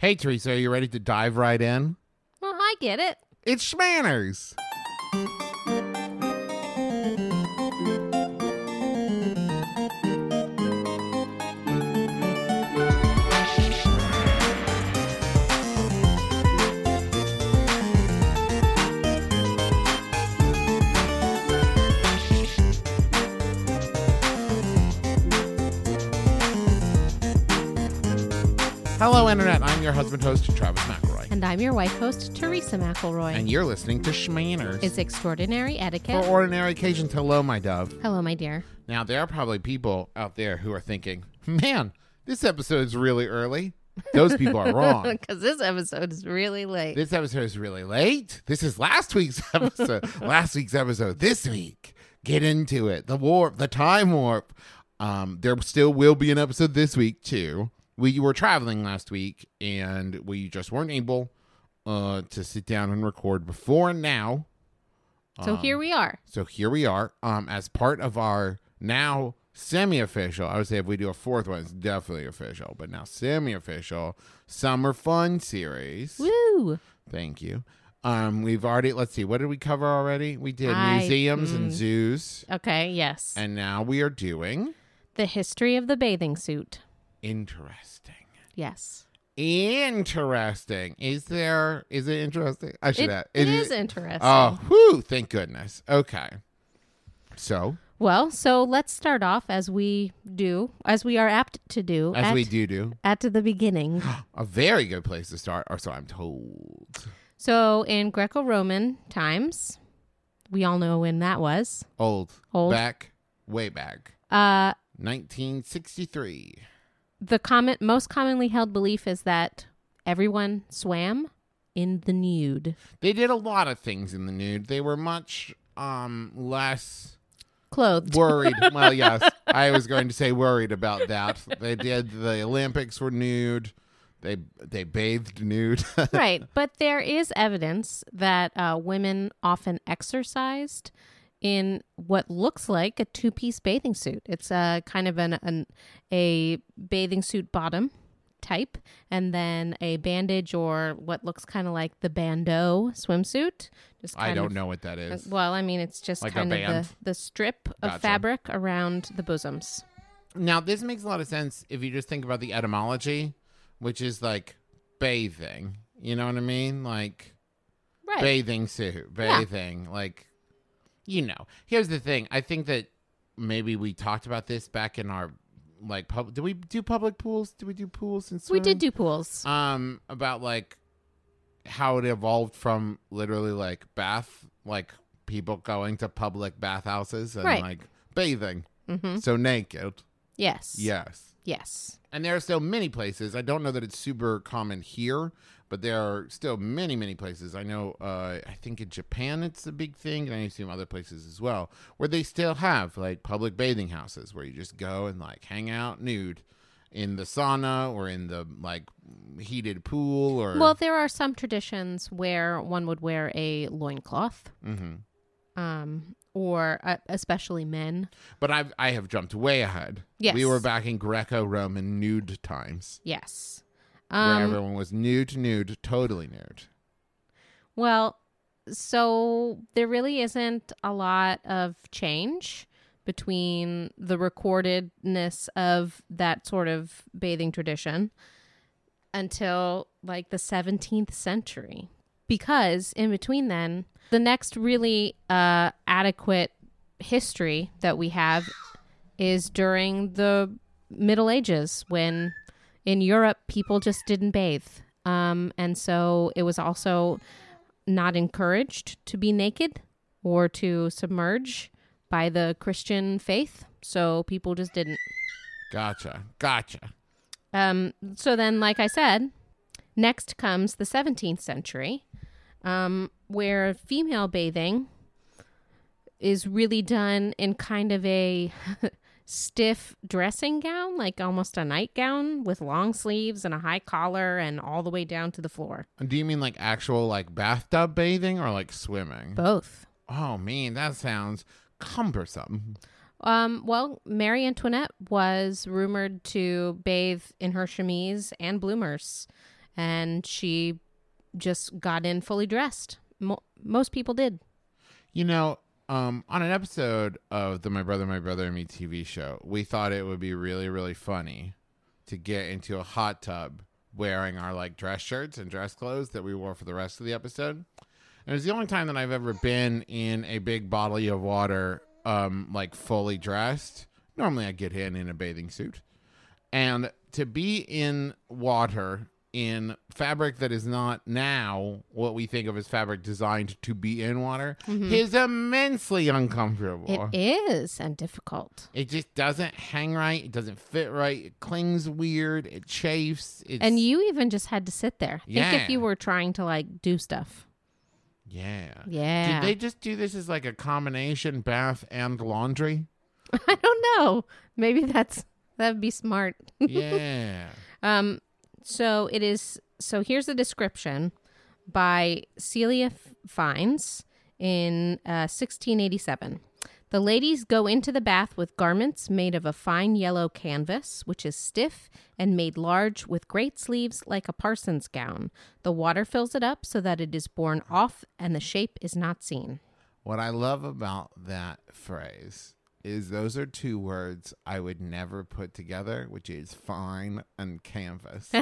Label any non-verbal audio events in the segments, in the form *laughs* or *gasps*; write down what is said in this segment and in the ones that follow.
Hey, Teresa, are you ready to dive right in? Well, I get it. It's Shmanners. Hello, Internet. I'm your husband host, Travis McElroy. And I'm your wife host, Teresa McElroy. And you're listening to Shmanners. it's extraordinary etiquette. For ordinary occasions, hello, my dove. Hello, my dear. Now, there are probably people out there who are thinking, man, this episode is really early. Those people are wrong. *laughs* Because this episode is really late. This episode is really late. This is last week's *laughs* episode. last week's episode. This week. Get into it. The warp, the time warp. Um, there still will be an episode this week too. We were traveling last week and we just weren't able uh to sit down and record before now. so Um, here we are. So here we are. Um, as part of our now semi-official, I would say if we do a fourth one, it's definitely official, but now semi-official summer fun series. Woo! Thank you. Um, we've already let's see, what did we cover already? We did I- museums and mm. zoos, Okay, yes. and now we are doing the history of the bathing suit. Interesting. Yes. Interesting. Is there? Is it interesting? I should It, add. it is interesting. Oh, whew! Thank goodness. Okay. So, Well, so let's start off as we do, as we are apt to do, as at, we do do, at the beginning. *gasps* a very good place to start, or so I'm told. so in Greco-Roman times, we all know when that was. Old, Old. back, way back, Uh, 1963. The common, most commonly held belief is that everyone swam in the nude. They did a lot of things in the nude. They were much um less Clothed. worried. *laughs* well, yes, I was going to say worried about that. They did the Olympics were nude. They they bathed nude. *laughs* right. But there is evidence that uh, women often exercised in what looks like a two piece bathing suit. It's a kind of an, an a bathing suit bottom type and then a bandage or what looks kind of like the bandeau swimsuit. Just I don't of- know what that uh. Well, I mean, it's just Like kind of the, the strip of Gotcha. fabric around the bosoms. Now, this makes a lot of sense if you just think about the etymology, which is like bathing. You know what I mean? Like Right. bathing suit, Yeah. bathing. Like, you know. Here's the thing. I think that maybe we talked about this back in our like pub. Did we do public pools? Did we do pools and we did do pools. um about like how it evolved from literally like bath like people going to public bathhouses and Right. like bathing hmm so naked Yes. yes Yes. and there are still many places i don't know that it's super common here but there are still many many places i know uh i think in japan it's a big thing and i assume other places as well where they still have like public bathing houses where you just go and like hang out nude in the sauna or in the like heated pool or Well, there are some traditions where one would wear a loincloth, hmm um, or uh, especially men. But I've I have jumped way ahead. Yes. we were back in Greco-Roman nude times, Yes. Where Um, everyone was nude, nude, totally nude. well, so there really isn't a lot of change between the recordedness of that sort of bathing tradition until like the 17th century. Because in between then, the next really uh, adequate history that we have is during the Middle Ages when in Europe people just didn't bathe. Um, and so it was also not encouraged to be naked or to submerge by the Christian faith. So people just didn't. Gotcha, gotcha. Um, so then, like I said, next comes the 17th century, um, where female bathing is really done in kind of a *laughs* stiff dressing gown, like almost a nightgown with long sleeves and a high collar and all the way down to the floor. Do you mean like actual like bathtub bathing or like swimming? Both. oh man, that sounds cumbersome. Um, well, Marie Antoinette was rumored to bathe in her chemise and bloomers. and she just got in fully dressed. Mo- most people did. You know, um, on an episode of the My Brother, My Brother and Me TV show, we thought it would be really, really funny to get into a hot tub wearing our like dress shirts and dress clothes that we wore for the rest of the episode. And it was the only time that I've ever been in a big body of water, um, like fully dressed. Normally, I get in in a bathing suit, and to be in water in fabric that is not now what we think of as fabric designed to be in water is immensely uncomfortable. It is and difficult. It just doesn't hang right. It doesn't fit right. It clings weird. It chafes. It's, And you even just had to sit there. Think Yeah. if you were trying to like do stuff. yeah. Yeah. Did they just do this as like a combination bath and laundry? *laughs* I don't know. Maybe that's that'd be smart. *laughs* yeah. Um, so it is. So here's the description by Celia Fiennes in uh, 1687. The ladies go into the bath with garments made of a fine yellow canvas, which is stiff and made large with great sleeves like a parson's gown. The water fills it up so that it is borne off and the shape is not seen. What I love about that phrase is those are two words I would never put together, which is fine and canvas.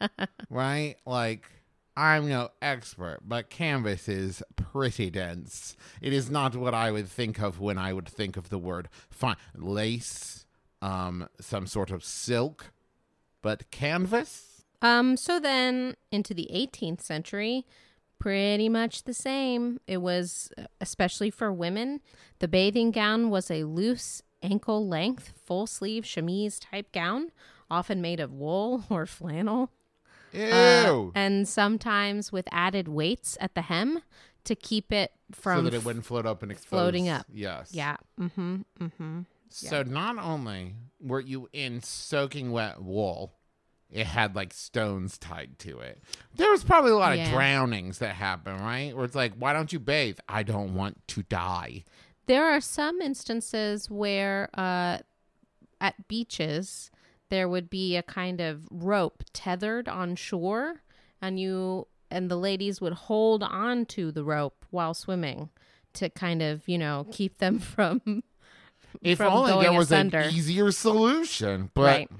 *laughs* right? Like, I'm no expert, but canvas is pretty dense. It is not what I would think of when I would think of the word fine. Lace, um, some sort of silk, but canvas? Um, so then into the 18th century, pretty much the same. It was uh, especially for women. The bathing gown was a loose ankle length, full sleeve chemise type gown, often made of wool *laughs* or flannel, Ew. uh, and sometimes with added weights at the hem to keep it from so that it wouldn't float up and expose. floating up. Yes. Yeah. Mm-hmm. Mm-hmm. So not only were you in soaking wet wool, it had like stones tied to it. There was probably a lot Yeah. of drownings that happen, right? Where it's like, why don't you bathe? I don't want to die. There are some instances where uh, at beaches there would be a kind of rope tethered on shore, and you and the ladies would hold on to the rope while swimming to kind of you know keep them *laughs* from If From only there was asunder. an easier solution. But Right.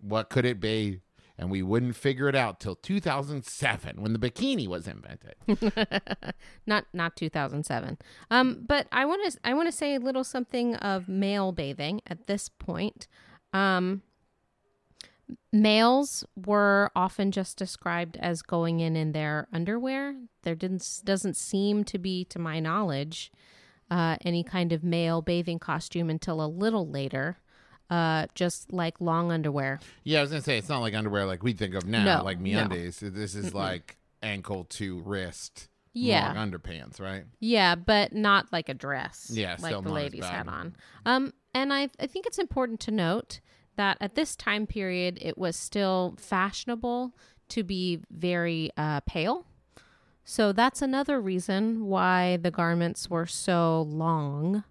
what could it be? And we wouldn't figure it out till 2007 when the bikini was invented. *laughs* not not 2007 um but i want to i want to say a little something of male bathing at this point. Um males were often just described as going in in their underwear. There didn't doesn't seem to be to my knowledge uh, any kind of male bathing costume until a little later uh, just like long underwear yeah, I was going to say, it's not like underwear like we think of now, No, like no. MeUndies. This is like ankle to wrist Yeah. long underpants, right? Yeah, but not like a dress. Yeah, like the ladies had on. Um, and I I think it's important to note that at this time period, it was still fashionable to be very uh, pale. So that's another reason why the garments were so long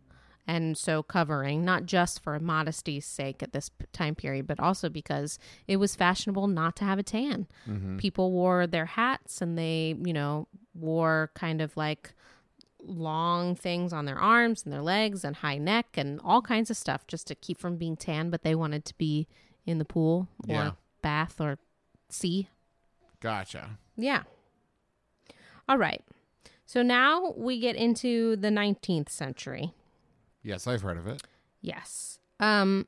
and so covering, not just for modesty's sake at this p- time period, but also because it was fashionable not to have a tan. Mm-hmm. People wore their hats and they, you know, wore kind of like long things on their arms and their legs and high neck and all kinds of stuff just to keep from being tan, but they wanted to be in the pool or Yeah. bath or sea. Gotcha. Yeah. All right. So now we get into the 19th century. Yes, I've heard of it. Yes. Um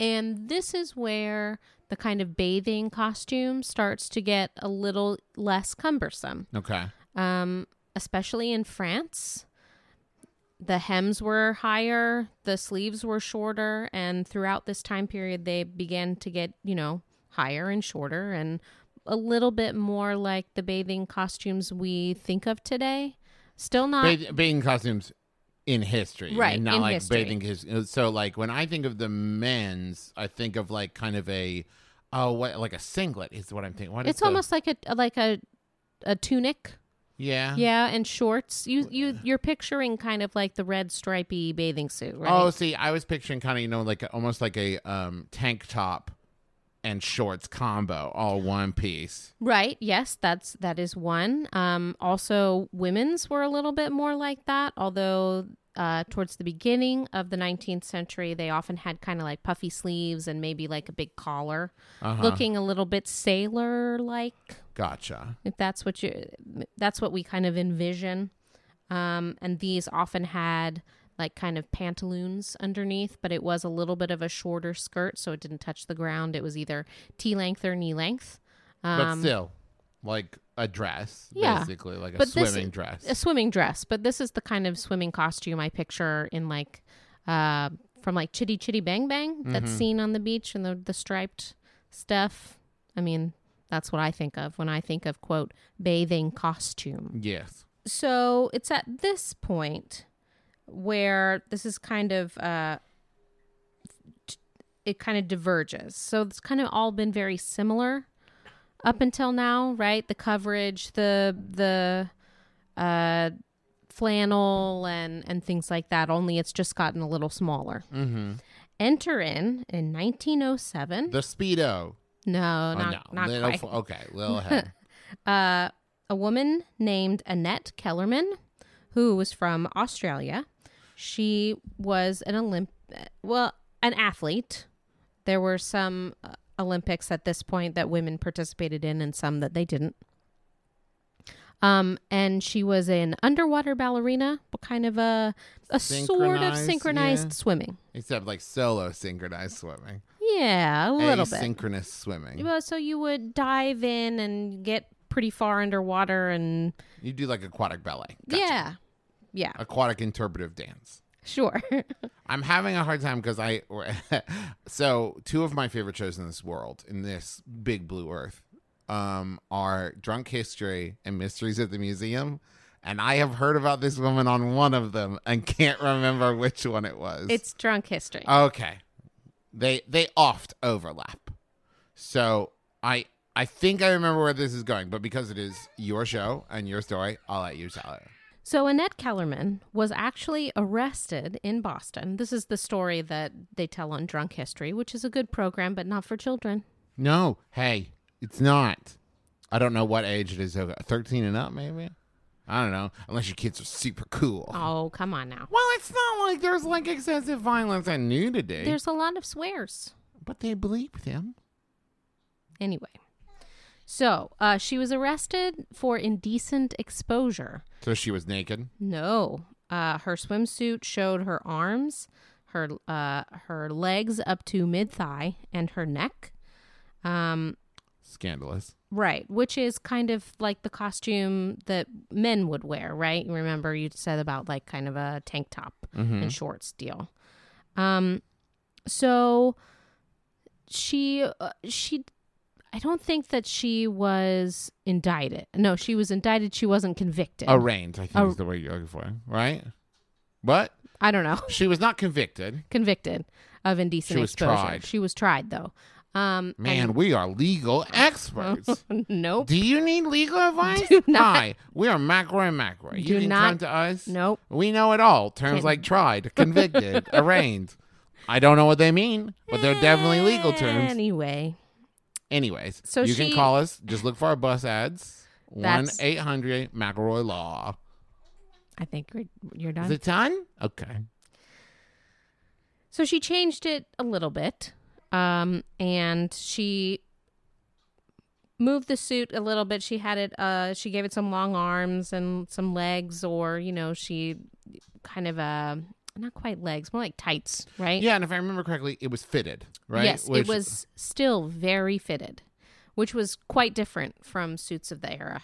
and this is where the kind of bathing costume starts to get a little less cumbersome. Okay. Um especially in France. The hems were higher, the sleeves were shorter, and throughout this time period they began to get, you know, higher and shorter and a little bit more like the bathing costumes we think of today. Still not Bath- bathing costumes in history, Right, and Not in like history. bathing. His- so, like when I think of the men's, I think of like kind of a oh, what like a singlet is what I'm thinking. What is it's the- almost like a like a a tunic. yeah. Yeah, and shorts. You you you're picturing kind of like the red stripy bathing suit, right? Oh, see, I was picturing kind of you know like almost like a um tank top and shorts combo, all one piece. Right. Yes, that's that is one. Um, also, women's were a little bit more like that. Although uh, towards the beginning of the 19th century, they often had kind of like puffy sleeves and maybe like a big collar, Uh-huh. looking a little bit sailor like. Gotcha. If that's what you, that's what we kind of envision. Um, and these often had like kind of pantaloons underneath, but it was a little bit of a shorter skirt, so it didn't touch the ground. It was either tea length or knee length. but Um, still, like a dress, Yeah. basically, like a But this- swimming dress. a swimming dress, but this is the kind of swimming costume I picture in like uh from like Chitty Chitty Bang Bang that's Mm-hmm. seen on the beach and the the striped stuff. I mean, that's what I think of when I think of quote bathing costume. yes. So it's at this point where this is kind of uh it kind of diverges. So it's kind of all been very similar up until now, right? The coverage, the the uh flannel and and things like that, only it's just gotten a little smaller. Mm-hmm. Enter in in 1907. The speedo. no, oh not no, not quite. okay, little *laughs* ahead. uh, a woman named Annette Kellerman, who was from Australia. She was an Olymp, well, an athlete. There were some uh, Olympics at this point that women participated in, and some that they didn't. Um, and she was an underwater ballerina, but kind of a a sort of Synchronized, yeah. swimming. Except like solo synchronized swimming, Yeah, a little bit. asynchronous swimming. Well, so you would dive in and get pretty far underwater and You do like aquatic ballet. Gotcha. yeah. Yeah, Aquatic interpretive dance. sure. *laughs* I'm having a hard time because I. *laughs* so, two of my favorite shows in this world, in this big blue earth, um, are Drunk History and Mysteries at the Museum. And I have heard about this woman on one of them and can't remember which one it was. it's drunk history. okay. They they oft overlap. So I I think I remember where this is going, but because it is your show and your story, I'll let you tell it. So Annette Kellerman was actually arrested in Boston. This is the story that they tell on Drunk History, which is a good program, but not for children. No, hey, it's not. I don't know what age it is. 13 and up, maybe. I don't know. Unless your kids are super cool. Oh, come on now. Well, it's not like there's like excessive violence and nudity, There's a lot of swears. but they bleep them. Anyway. So, uh, she was arrested for indecent exposure. So she was naked. No. Uh, her swimsuit showed her arms, her uh, her legs up to mid thigh, and her neck. Um, Scandalous. right, which is kind of like the costume that men would wear, right? You remember you said about like kind of a tank top Mm-hmm. and shorts deal. Um, so she uh, she I don't think that she was indicted. No, she was indicted. She wasn't convicted. Arraigned, I think Ar- is the word you're looking for, right? What? I don't know. She was not convicted. convicted of indecent She was exposure. tried. She was tried though. Um, Man, we are legal experts. and- *laughs* nope, Do you need legal *laughs* advice? Do not. Hi, we are McRoy and McRoy. You Do can not- come to us. nope. We know it all. Terms Can- like tried, *laughs* convicted, arraigned. I don't know what they mean, but they're definitely legal terms. Anyway, Anyways, So you she- can call us. Just look for our bus ads. One eight hundred McElroy Law. I think you're, you're Is done. it done? Okay. So she changed it a little bit, um, and she moved the suit a little bit. She had it. Uh, she gave it some long arms and some legs, or you know, she kind of uh, not quite legs, more like tights, right? Yeah, and if I remember correctly, it was fitted, right? Yes, Which- it was still very fitted, which was quite different from suits of the era.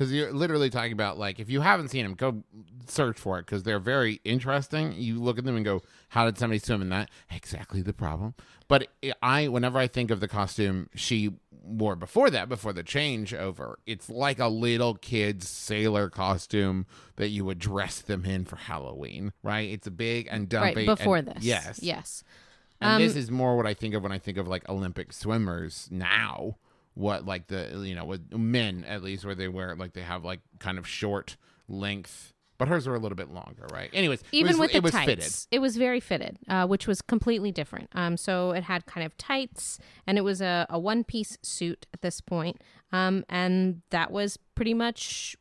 Because you're literally talking about like if you haven't seen them, go search for it because they're very interesting. You look at them and go, "How did somebody swim in that?" Exactly the problem. But it, I, whenever I think of the costume she wore before that, before the changeover, it's like a little kid's sailor costume that you would dress them in for Halloween, right? It's a big and dumpy. right before and- this. yes, yes. And this Um, is more what I think of when I think of like Olympic swimmers now. What like the you know with men at least where they wear like they have like kind of short length but hers were a little bit longer, right? Anyways, even it was, with the it was tights, fitted. it was very fitted, uh, which was completely different. Um, so it had kind of tights, and it was a, a one piece suit at this point. Um, and that was pretty much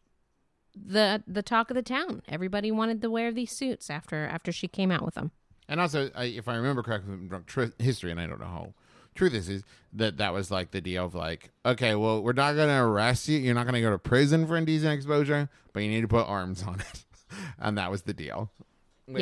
the the talk of the town. Everybody wanted to wear these suits after after she came out with them. And also, I, if I remember correctly from drunk tr- history, and I don't know how true this is, that that was like the deal of like, okay, well, we're not going to arrest you. You're not going to go to prison for indecent exposure, but you need to put arms on it. *laughs* and that was the deal, which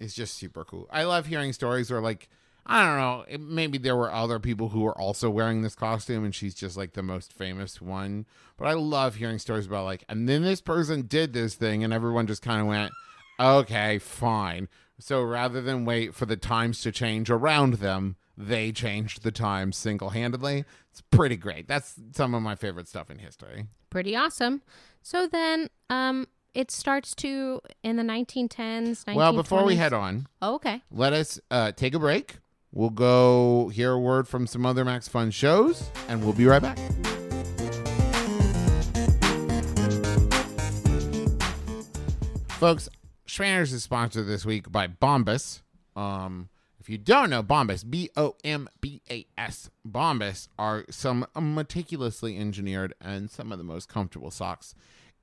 Yeah. is just super cool. I love hearing stories where like, I don't know, it, maybe there were other people who were also wearing this costume and she's just like the most famous one. But I love hearing stories about like, and then this person did this thing and everyone just kind of went, okay, fine. So rather than wait for the times to change around them, they changed the times single handedly. It's pretty great. That's some of my favorite stuff in history. Pretty awesome. So then, um, it starts to in the 1910s. 1920s. Well, before we head on, Oh, okay. let us uh, take a break. We'll go hear a word from some other Max Fun shows, and we'll be right back. Folks, Shmanners is sponsored this week by Bombas. Um, if you don't know Bombas, B O M B A S, Bombas are some meticulously engineered and some of the most comfortable socks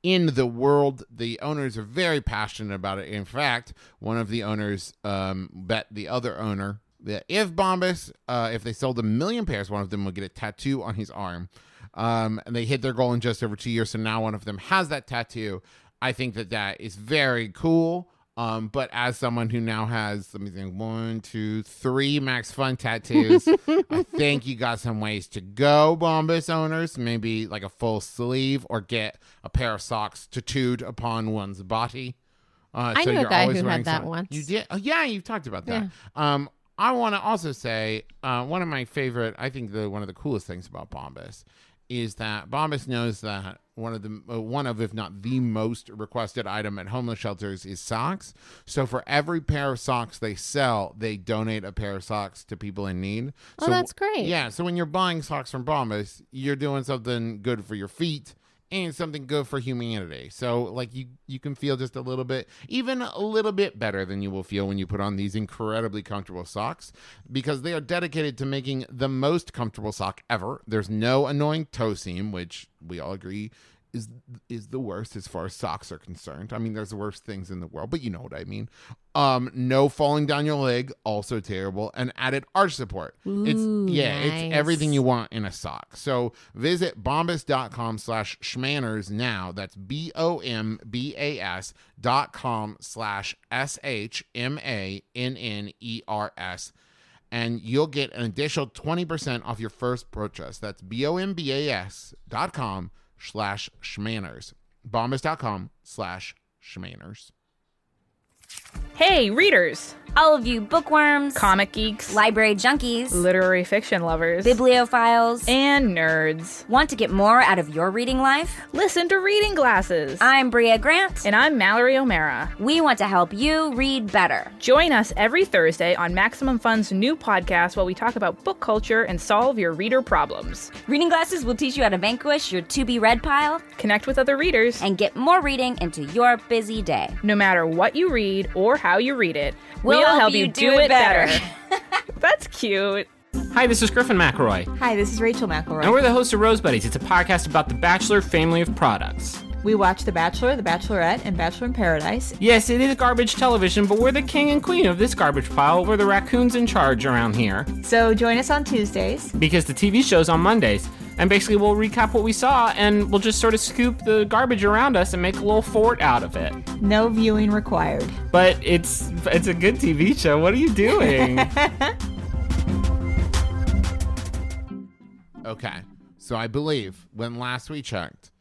in the world. The owners are very passionate about it. In fact, one of the owners um, bet the other owner that if Bombas, uh, if they sold a million pairs, one of them would get a tattoo on his arm. Um, and they hit their goal in just over two years. So now one of them has that tattoo. I think that that is very cool. Um, but as someone who now has, let me think, one, two, three Max Fun tattoos, *laughs* I think you got some ways to go, Bombas owners. Maybe like a full sleeve or get a pair of socks tattooed upon one's body. Uh, I so knew a guy who had that socks. once. You did? Oh, yeah, you've talked about that. Um, I want to also say uh, one of my favorite, I think the one of the coolest things about Bombas is that Bombas knows that one of the uh, one of if not the most requested item at homeless shelters is socks. So for every pair of socks they sell, they donate a pair of socks to people in need. Oh, so, that's great. Yeah, so when you're buying socks from Bombas, you're doing something good for your feet and something good for humanity. So like you you can feel just a little bit even a little bit better than you will feel when you put on these incredibly comfortable socks because they are dedicated to making the most comfortable sock ever. There's no annoying toe seam, which we all agree is is the worst as far as socks are concerned. I mean, there's worse things in the world, but you know what I mean. Um, no falling down your leg, also terrible, and added arch support. Ooh, it's yeah, nice. it's everything you want in a sock. So visit bombas.com slash shmanners now. That's B O M B A S dot com slash S H M A N N E R S and you'll get an additional 20% off your first purchase. That's B-O-M-B-A-S dot com slash shmanners. Bombas.com slash shmanners. Hey, readers, All of you bookworms, comic geeks, library junkies, literary fiction lovers, bibliophiles, and nerds. want to get more out of your reading life? Listen to Reading Glasses. I'm Brea Grant. and I'm Mallory O'Meara. We want to help you read better. Join us every Thursday on Maximum Fun's new podcast while we talk about book culture and solve your reader problems. Reading glasses will teach you how to vanquish your to be read pile Connect with other readers. and get more reading into your busy day. no matter what you read or how you read it, We'll help you do it better. *laughs* That's cute. Hi, this is Griffin McElroy, Hi, this is Rachel McElroy. and we're the hosts of Rose Buddies. It's a podcast about the Bachelor family of products. we watch The Bachelor, The Bachelorette, and Bachelor in Paradise. Yes, it is garbage television, but we're the king and queen of this garbage pile. We're the raccoons in charge around here So join us on Tuesdays. because the TV show's on Mondays. And basically, we'll recap what we saw and we'll just sort of scoop the garbage around us and make a little fort out of it. No viewing required. But it's it's a good TV show. What are you doing? *laughs* Okay. So I believe when last we checked,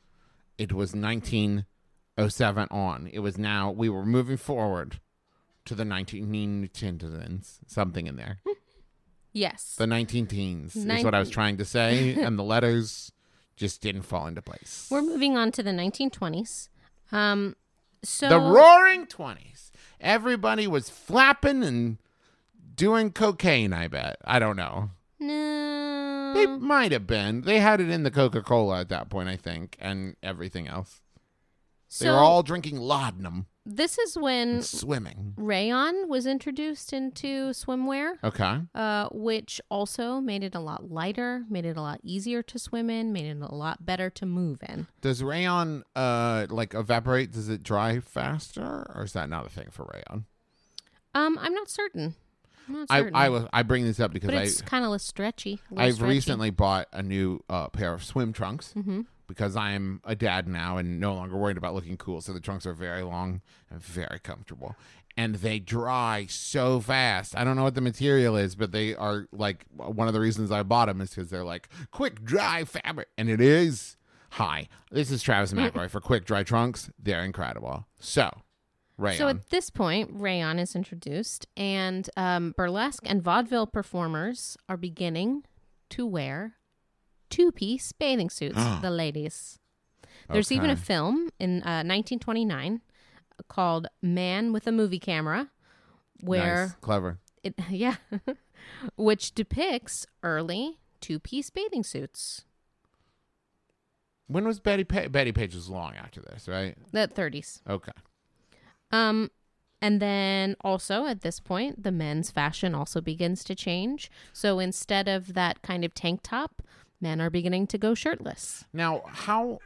it was 1907 on. It was now, we were moving forward to the 1910s, something in there. Hmm. Yes. The 19 teens is what I was trying to say, *laughs* and the letters just didn't fall into place. We're moving on to the 1920s. Um, so the roaring 20s. Everybody was flapping and doing cocaine, I bet. I don't know. no, They might have been. They had it in the Coca Cola at that point, I think, and everything else. they were all drinking laudanum This is when swimming. rayon was introduced into swimwear. Okay. uh, which also made it a lot lighter, made it a lot easier to swim in, made it a lot better to move in. Does rayon uh like evaporate? Does it dry faster, or is that not a thing for rayon? Um, I'm not certain. I'm not I certain. I was I bring this up because but I it's kind of less stretchy. little I've stretchy. recently bought a new uh, pair of swim trunks Mm-hmm. Because I'm a dad now and no longer worried about looking cool. So the trunks are very long and very comfortable. And they dry so fast. I don't know what the material is, but they are like one of the reasons I bought them is because they're like quick dry fabric. And it is. Hi, this is Travis McRoy for Quick Dry Trunks. They're incredible. So, rayon. So at this point, rayon is introduced, and um, burlesque and vaudeville performers are beginning to wear two-piece bathing suits. *gasps* the ladies. There's even a Okay. film in uh, 1929 called "Man with a Movie Camera," where Nice. clever. it *laughs* yeah *laughs* which depicts early two-piece bathing suits When was Betty pa- Betty Page was long after this, right? the 30s Okay. um and then also at this point the men's fashion also begins to change so instead of that kind of tank top men are beginning to go shirtless Now, how,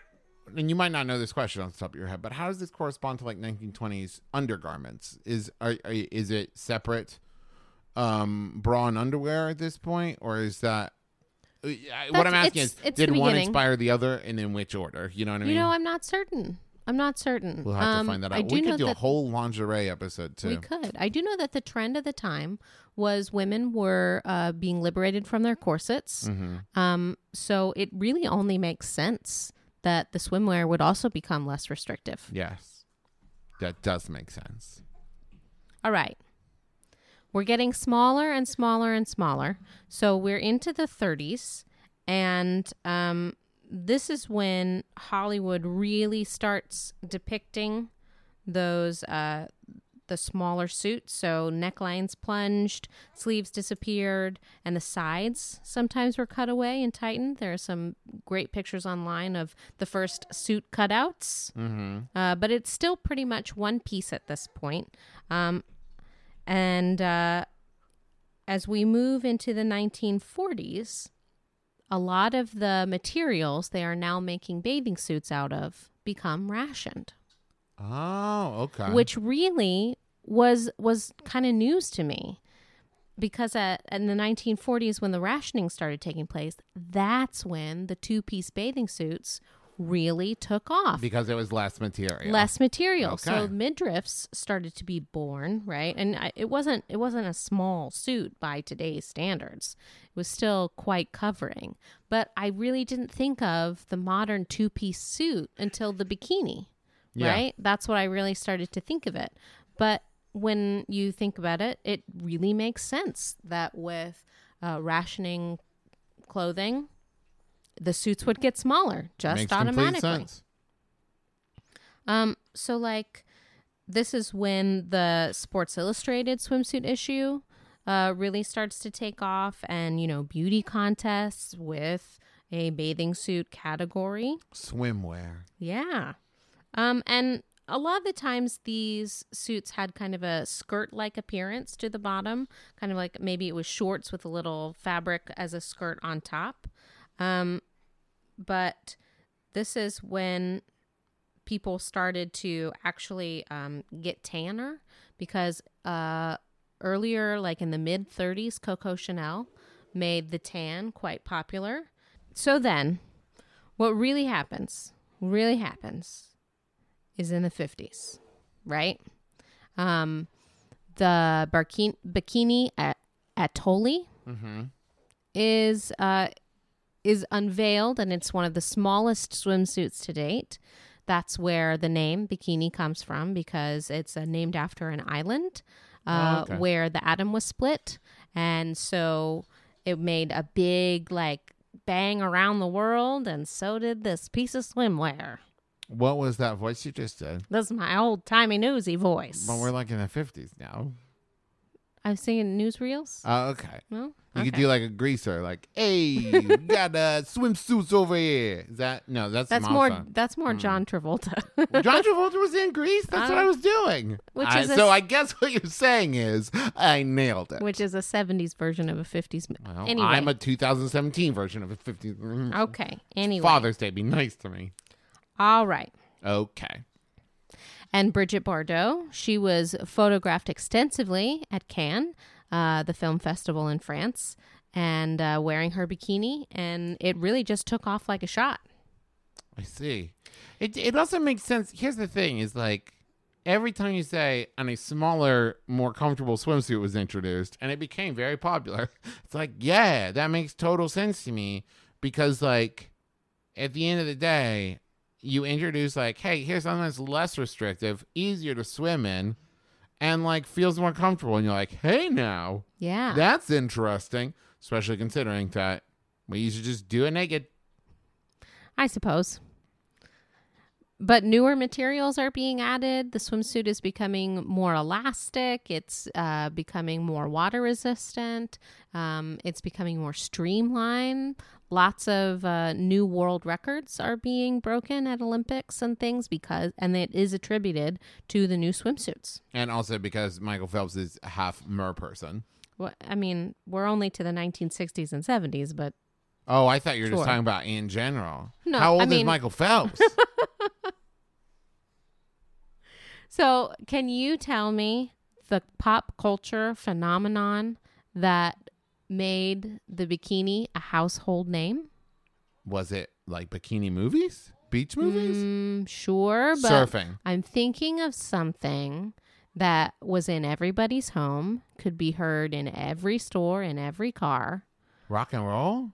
and you might not know this question off the top of your head, but how does this correspond to like 1920s undergarments? Is are, are is it separate um, bra and underwear at this point, or is that? uh, what I'm asking it's- is, it's did one inspire the other, and in which order? You know what I mean? you know i'm not certain i'm not certain we'll have Um, to find that I out. do We know could do a whole lingerie episode too. We could. I do know that the trend of the time was women were uh, being liberated from their corsets. Mm-hmm. Um, so it really only makes sense that the swimwear would also become less restrictive. Yes, that does make sense. All right. We're getting smaller and smaller and smaller. So we're into the 30s. And um, this is when Hollywood really starts depicting those uh, the smaller suits. So necklines plunged, sleeves disappeared, and the sides sometimes were cut away and tightened. There are some great pictures online of the first suit cutouts, mm-hmm. uh, but it's still pretty much one piece at this point. Um, and uh, as we move into the 1940s, a lot of the materials they are now making bathing suits out of become rationed Oh, okay. which really was was kind of news to me because at, in the 1940s when the rationing started taking place that's when the two-piece bathing suits really took off. Because it was less material. less material. So midriffs started to be born right? And I, it wasn't it wasn't a small suit by today's standards. It was still quite covering. But i really didn't think of the modern two-piece suit until the bikini Yeah. right? That's what i really started to think of it. But when you think about it it really makes sense that with uh, rationing clothing the suits would get smaller just Makes automatically sense. um, so like this is when the Sports Illustrated swimsuit issue uh, really starts to take off, and you know, beauty contests with a bathing suit category. Swimwear. Yeah. Um, and a lot of the times these suits had kind of a skirt like appearance to the bottom, kind of like maybe it was shorts with a little fabric as a skirt on top. Um, but this is when people started to actually um, get tanner because uh, earlier, like in the mid 30s, Coco Chanel made the tan quite popular. So then, what really happens, really happens, is in the 50s, right? Um, the bikini, bikini at Atoli is uh, is unveiled, and it's one of the smallest swimsuits to date. That's where the name bikini comes from because it's uh, named after an island uh, Oh, okay. where the atom was split, and so it made a big like bang around the world, and so did this piece of swimwear. What was that voice you just did? This is my old timey newsy voice. But we're like in the fifties now. I was singing newsreels. Oh, okay. no, You could do like a greaser, like, "Hey, we *laughs* got uh, swimsuits over here." Is that no? That's That's more. That's more John Travolta. John *laughs* Travolta was in Grease. That's what I Um, was doing. which I- is so I guess what you're saying is I nailed it. which is a 70s version of a 50s. well, anyway, I'm a 2017 version of a 50. mm, okay. Anyway, Father's Day. Be nice to me. all right. Okay. And Bridget Bardot, she was photographed extensively at Cannes, uh, the film festival in France, and uh, wearing her bikini, and it really just took off like a shot. I see. It it also makes sense. Here's the thing: is like every time you say, and a smaller, more comfortable swimsuit was introduced, and it became very popular. *laughs* It's like, yeah, that makes total sense to me because, like, at the end of the day, you introduce like, hey, here's something that's less restrictive, easier to swim in, and like feels more comfortable, and you're like, hey, now Yeah. that's interesting, especially considering that we used to just do it naked. I suppose. But newer materials are being added. The swimsuit is becoming more elastic. It's uh, becoming more water resistant. Um, it's becoming more streamlined. Lots of uh, new world records are being broken at Olympics and things because, and it is attributed to the new swimsuits. And also because Michael Phelps is half mer person. Well, I mean, we're only to the 1960s and 70s, but Oh, I thought you were Sure. just talking about in general. No, How old I is Michael Phelps? *laughs* So, can you tell me the pop culture phenomenon that made the bikini a household name? was it like bikini movies? Beach movies? Mm, sure, but Surfing. I'm thinking of something that was in everybody's home, could be heard in every store, in every car. Rock and roll?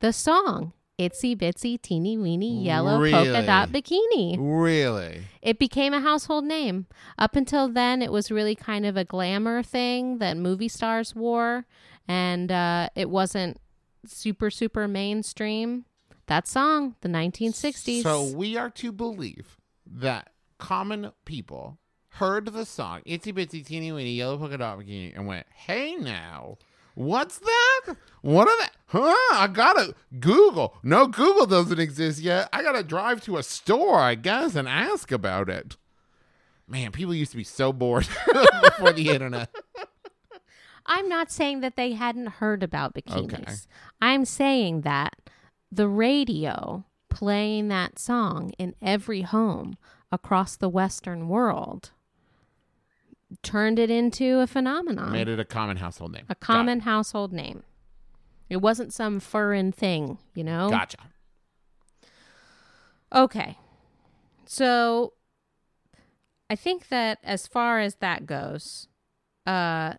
The song Itsy Bitsy Teeny Weeny Yellow Polka Dot Bikini. Really? It became a household name. Up until then, it was really kind of a glamour thing that movie stars wore, and uh, it wasn't super, super mainstream. That song, the 1960s. So we are to believe that common people heard the song Itsy Bitsy Teeny Weeny Yellow Polka Dot Bikini and went, hey now, what's that? What are that? Huh? I gotta Google. No, Google doesn't exist yet. I gotta drive to a store, I guess, and ask about it. Man, people used to be so bored *laughs* before the internet. *laughs* I'm not saying that they hadn't heard about bikinis. Okay. I'm saying that the radio playing that song in every home across the Western world turned it into a phenomenon. Made it a common household name. a common household name. It wasn't some foreign thing, you know? Gotcha. Okay. So I think that as far as that goes, uh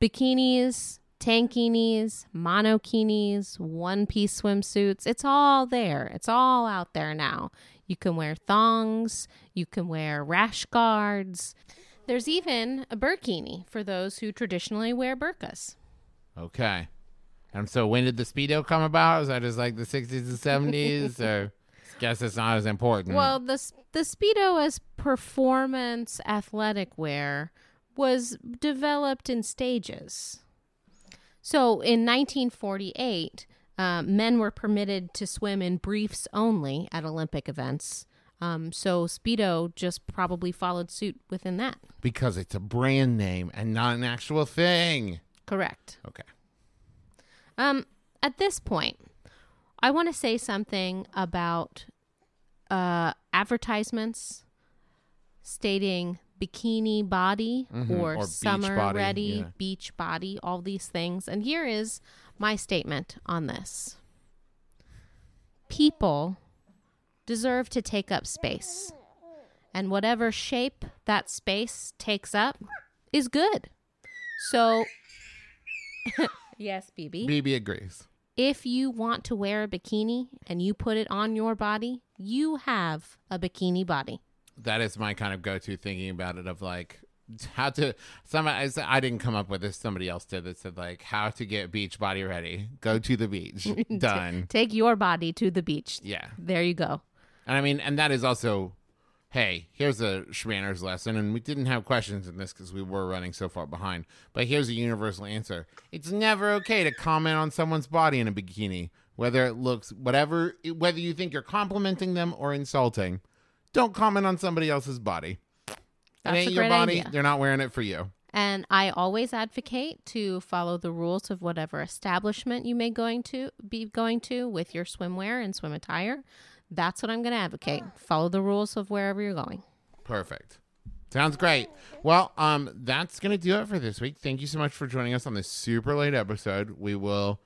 bikinis, tankinis, monokinis, one-piece swimsuits, it's all there. It's all out there now. You can wear thongs, you can wear rash guards. There's even a burkini for those who traditionally wear burkas. Okay. And so when did the Speedo come about? Was that just like the 60s and 70s? *laughs* or guess it's not as important. Well, the the speedo as performance athletic wear was developed in stages. So in 1948, uh, men were permitted to swim in briefs only at Olympic events. Um, so speedo just probably followed suit within that. because it's a brand name and not an actual thing. Correct. Okay. Um, at this point, I want to say something about uh, advertisements stating bikini body Mhm, or, or beach summer body, ready yeah. beach body, all these things. And here is my statement on this people deserve to take up space, and whatever shape that space takes up is good. So, *laughs* yes, BB BB agrees. if you want to wear a bikini and you put it on your body, you have a bikini body. That is my kind of go-to thinking about it of like how to somebody I, I didn't come up with this somebody else did that said like how to get beach body ready go to the beach *laughs* done Take your body to the beach. yeah There you go. and i mean and that is also hey, here's a Shmanners lesson, and we didn't have questions in this because we were running so far behind. But here's a universal answer: It's never okay to comment on someone's body in a bikini, whether it looks whatever, whether you think you're complimenting them or insulting. Don't comment on somebody else's body. That's it ain't a your body. idea. They're not wearing it for you. And I always advocate to follow the rules of whatever establishment you may going to be going to with your swimwear and swim attire. That's what I'm going to advocate. Follow the rules of wherever you're going. Perfect. Sounds great. Well, um, that's gonna do it for this week. Thank you so much for joining us on this super late episode. We will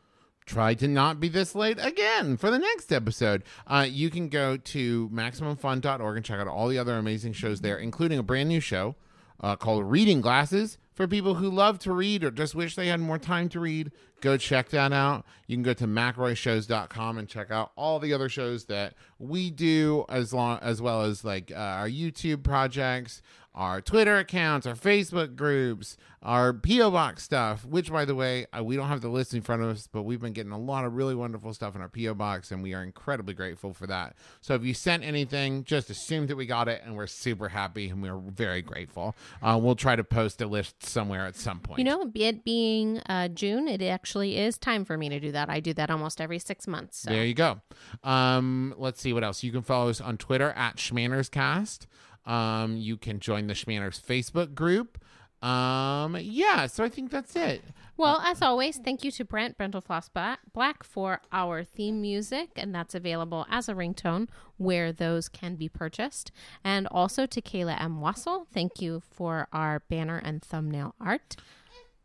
try to not be this late again for the next episode. Uh, you can go to maximumfun.org and check out all the other amazing shows there, including a brand new show uh, called Reading Glasses for people who love to read or just wish they had more time to read. Go check that out. You can go to mcelroyshows.com and check out all the other shows that we do, as long as well as like uh, our YouTube projects, our Twitter accounts, our Facebook groups, our PO box stuff. Which, by the way, uh, we don't have the list in front of us, but we've been getting a lot of really wonderful stuff in our PO box, and we are incredibly grateful for that. So if you sent anything, just assume that we got it, and we're super happy and we're very grateful. Uh, we'll try to post a list somewhere at some point. You know, it being uh, June, it actually is time for me to do that. I do that almost every six months. So. There you go. Um, let's see what else. You can follow us on Twitter at ShmannersCast. Um, you can join the Shmanners Facebook group. Um, yeah, so I think that's it. Well, as always, thank you to Brent Brentalfloss Black for our theme music, and that's available as a ringtone where those can be purchased. And also to Kayla M. Wasil, thank you for our banner and thumbnail art.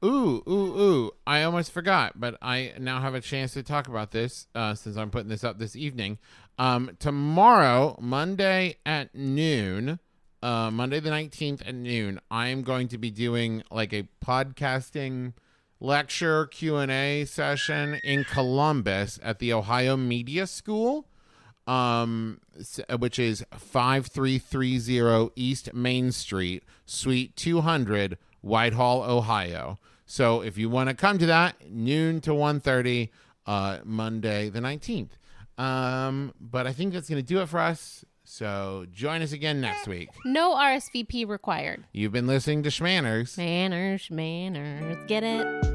Ooh, ooh, ooh. I almost forgot, but I now have a chance to talk about this uh, since I'm putting this up this evening. Um, tomorrow, Monday at noon, uh, Monday the 19th at noon, I am going to be doing like a podcasting lecture Q&A session in Columbus at the Ohio Media School um which is 5330 East Main Street, Suite 200, Whitehall, Ohio. So if you want to come to that, noon to 1:30 uh Monday the 19th. Um but I think that's going to do it for us. So join us again next week. No RSVP required. You've been listening to Shmanners. Manners, manners, get it?